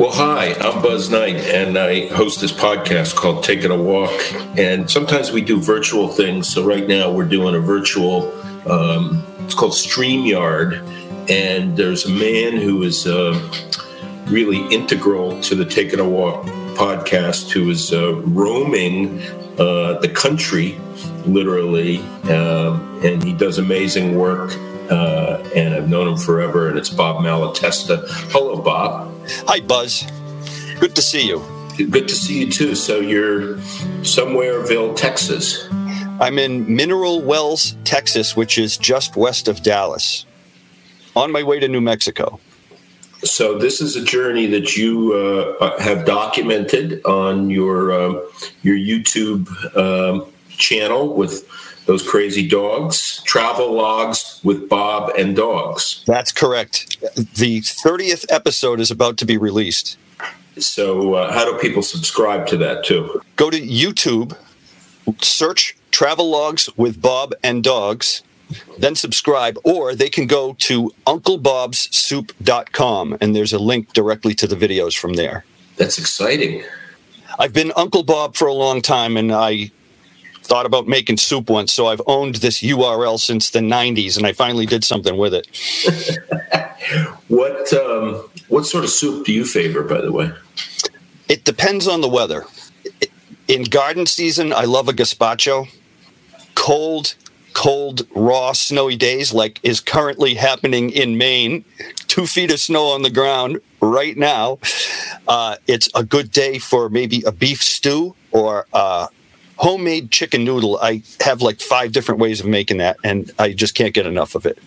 Well, hi, I'm Buzz Knight, and I host this podcast called Taking a Walk. And sometimes we do virtual things. So right now we're doing a virtual, um, it's called StreamYard. And there's a man who is uh, really integral to the Taking a Walk podcast who is uh, roaming uh, the country, literally. Um, and he does amazing work. Uh, and I've known him forever, and it's Bob Malatesta. Hello, Bob. Hi, Buzz. Good to see you. Good to see you too. So you're somewhereville, Texas. I'm in Mineral Wells, Texas, which is just west of Dallas, on my way to New Mexico. So this is a journey that you uh, have documented on your um, your YouTube um, channel with those crazy dogs. Travel logs with Bob and dogs. That's correct. The 30th episode is about to be released. So uh, how do people subscribe to that too? Go to YouTube, search Travelogues with Bob and Dogs, then subscribe, or they can go to UncleBob'sSoup.com and there's a link directly to the videos from there. That's exciting. I've been Uncle Bob for a long time and I thought about making soup once, so I've owned this URL since the 90s and I finally did something with it. what um, what sort of soup do you favor, by the way? It depends on the weather. In garden season, I love a gazpacho. Cold, cold, raw, snowy days, like is currently happening in Maine, two feet of snow on the ground right now. Uh, it's a good day for maybe a beef stew or uh, homemade chicken noodle. I have like five different ways of making that, and I just can't get enough of it.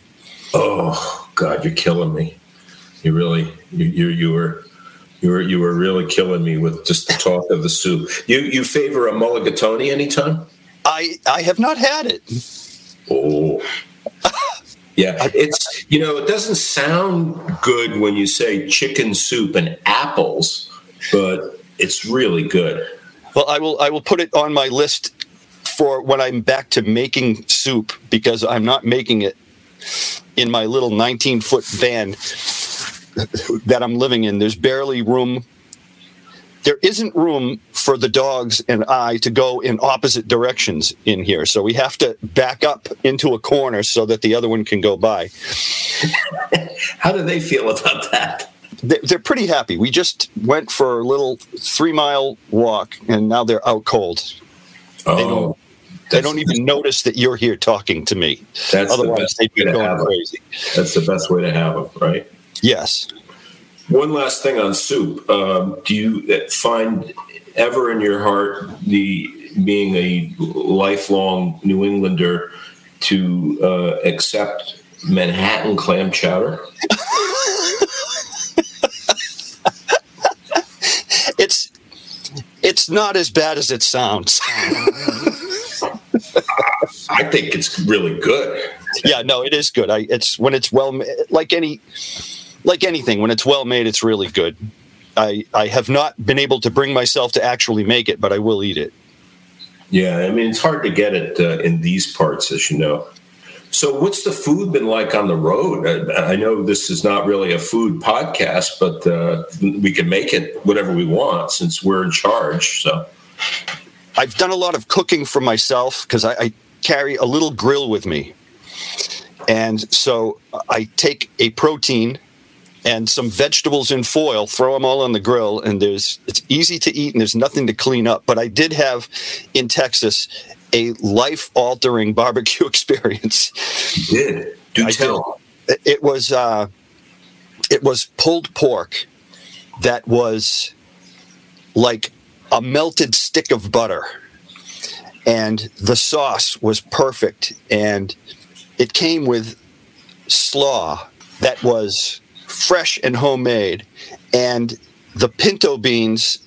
Oh God, you're killing me. You really, you you, you were. You were, you were really killing me with just the talk of the soup. You you favor a mulligatawny anytime? I I have not had it. Oh, yeah. It's you know it doesn't sound good when you say chicken soup and apples, but it's really good. Well, I will I will put it on my list for when I'm back to making soup because I'm not making it in my little 19 foot van that I'm living in. There's barely room there isn't room for the dogs and I to go in opposite directions in here. So we have to back up into a corner so that the other one can go by. How do they feel about that? They're pretty happy. We just went for a little three mile walk and now they're out cold. Oh, they don't, they don't even notice that you're here talking to me. That's Otherwise, the they'd be way to going crazy. That's the best way to have them, right? Yes. One last thing on soup. Um, do you find ever in your heart the being a lifelong New Englander to uh, accept Manhattan clam chowder? It's it's not as bad as it sounds. I think it's really good. yeah, no, it is good. I it's when it's well like any like anything when it's well made, it's really good. I I have not been able to bring myself to actually make it, but I will eat it. Yeah, I mean it's hard to get it uh, in these parts, as you know. So, what's the food been like on the road? I, I know this is not really a food podcast, but uh, we can make it whatever we want since we're in charge. So, I've done a lot of cooking for myself because I, I carry a little grill with me. And so I take a protein and some vegetables in foil, throw them all on the grill, and there's it's easy to eat and there's nothing to clean up. But I did have in Texas a life altering barbecue experience. you did do I tell. did. It was uh, it was pulled pork that was like a melted stick of butter, and the sauce was perfect, and it came with slaw that was fresh and homemade, and the pinto beans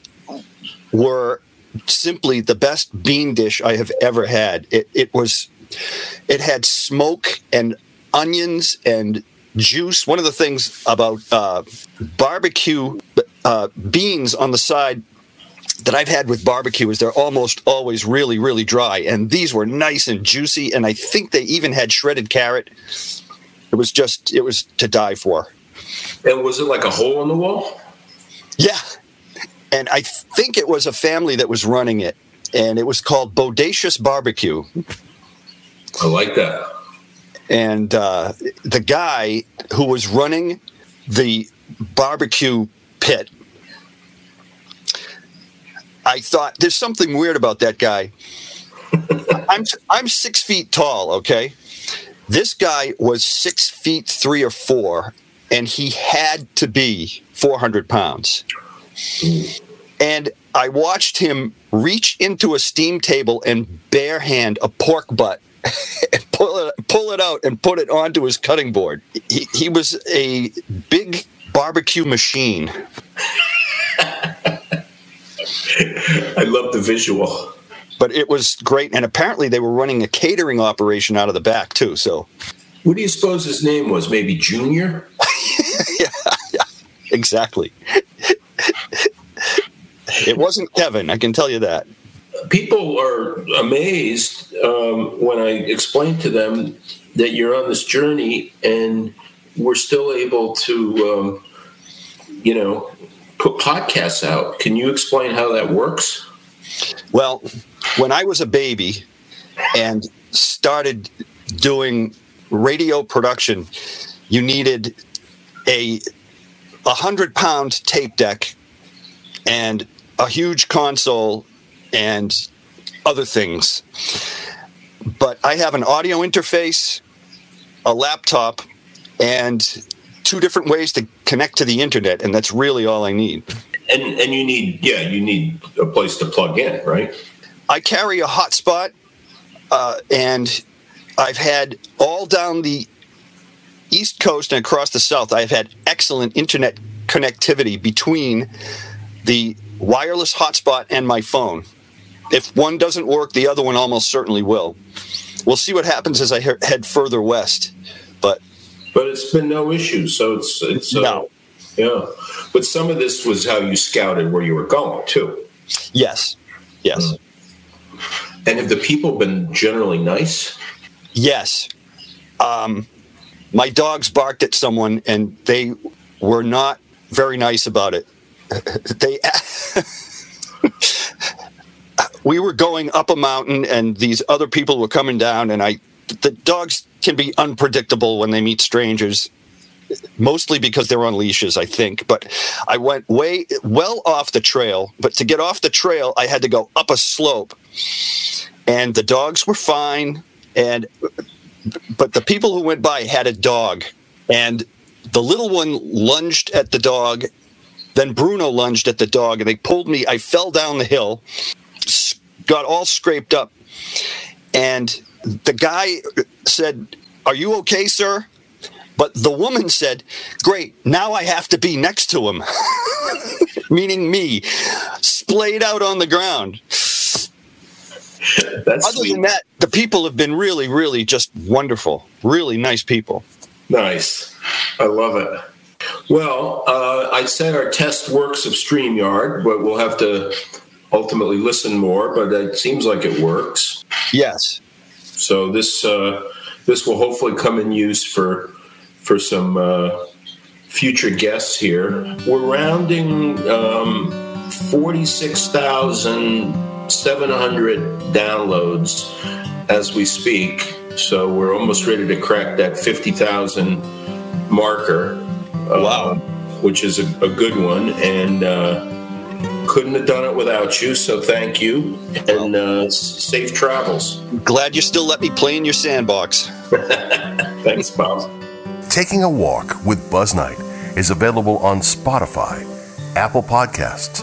were simply the best bean dish I have ever had. It, it was, it had smoke and onions and juice. One of the things about uh, barbecue uh, beans on the side that I've had with barbecue is they're almost always really, really dry. And these were nice and juicy. And I think they even had shredded carrot. It was just, it was to die for. And was it like a hole in the wall? Yeah. And I think it was a family that was running it. And it was called Bodacious Barbecue. I like that. And uh, the guy who was running the barbecue pit, I thought there's something weird about that guy. I'm I'm six feet tall, okay. This guy was six feet three or four, and he had to be 400 pounds. And I watched him reach into a steam table and bare hand a pork butt and pull it, pull it out and put it onto his cutting board. He, he was a big barbecue machine. I love the visual. But it was great. And apparently they were running a catering operation out of the back, too. So, What do you suppose his name was? Maybe Junior? yeah, yeah, exactly. it wasn't Kevin, I can tell you that. People are amazed um, when I explain to them that you're on this journey and we're still able to, um, you know, put podcasts out. Can you explain how that works? Well, when I was a baby and started doing radio production, you needed a a hundred pound tape deck and a huge console and other things. But I have an audio interface, a laptop, and two different ways to connect to the internet, and that's really all I need. And and you need yeah, you need a place to plug in, right? I carry a hotspot, uh, and I've had all down the East Coast and across the South. I've had excellent internet connectivity between the wireless hotspot and my phone. If one doesn't work, the other one almost certainly will. We'll see what happens as I head further west, but But it's been no issue. So it's it's uh, No. yeah. But some of this was how you scouted where you were going too. yes, yes, And have the people been generally nice? yes. Um, my dogs barked at someone, and they were not very nice about it. they we were going up a mountain and these other people were coming down and i the dogs can be unpredictable when they meet strangers mostly because they're on leashes i think but i went way well off the trail but to get off the trail i had to go up a slope and the dogs were fine and but the people who went by had a dog and the little one lunged at the dog then bruno lunged at the dog and they pulled me i fell down the hill got all scraped up and the guy said are you okay sir? But the woman said great now i have to be next to him meaning me splayed out on the ground That's other sweet. than that the people have been really really just wonderful really nice people Nice. I love it. Well, uh, I said our test works of StreamYard, but we'll have to ultimately listen more, but it seems like it works. yes So this uh, this will hopefully come in use for for some uh, future guests here. We're rounding um, forty six thousand seven hundred downloads as we speak. So we're almost ready to crack that fifty thousand marker. uh, Wow. Which is a, a good one, and uh, couldn't have done it without you. So thank you, and uh, safe travels. glad you still let me play in your sandbox Thanks, Bob. Taking a Walk with Buzz Knight is available on Spotify, Apple Podcasts,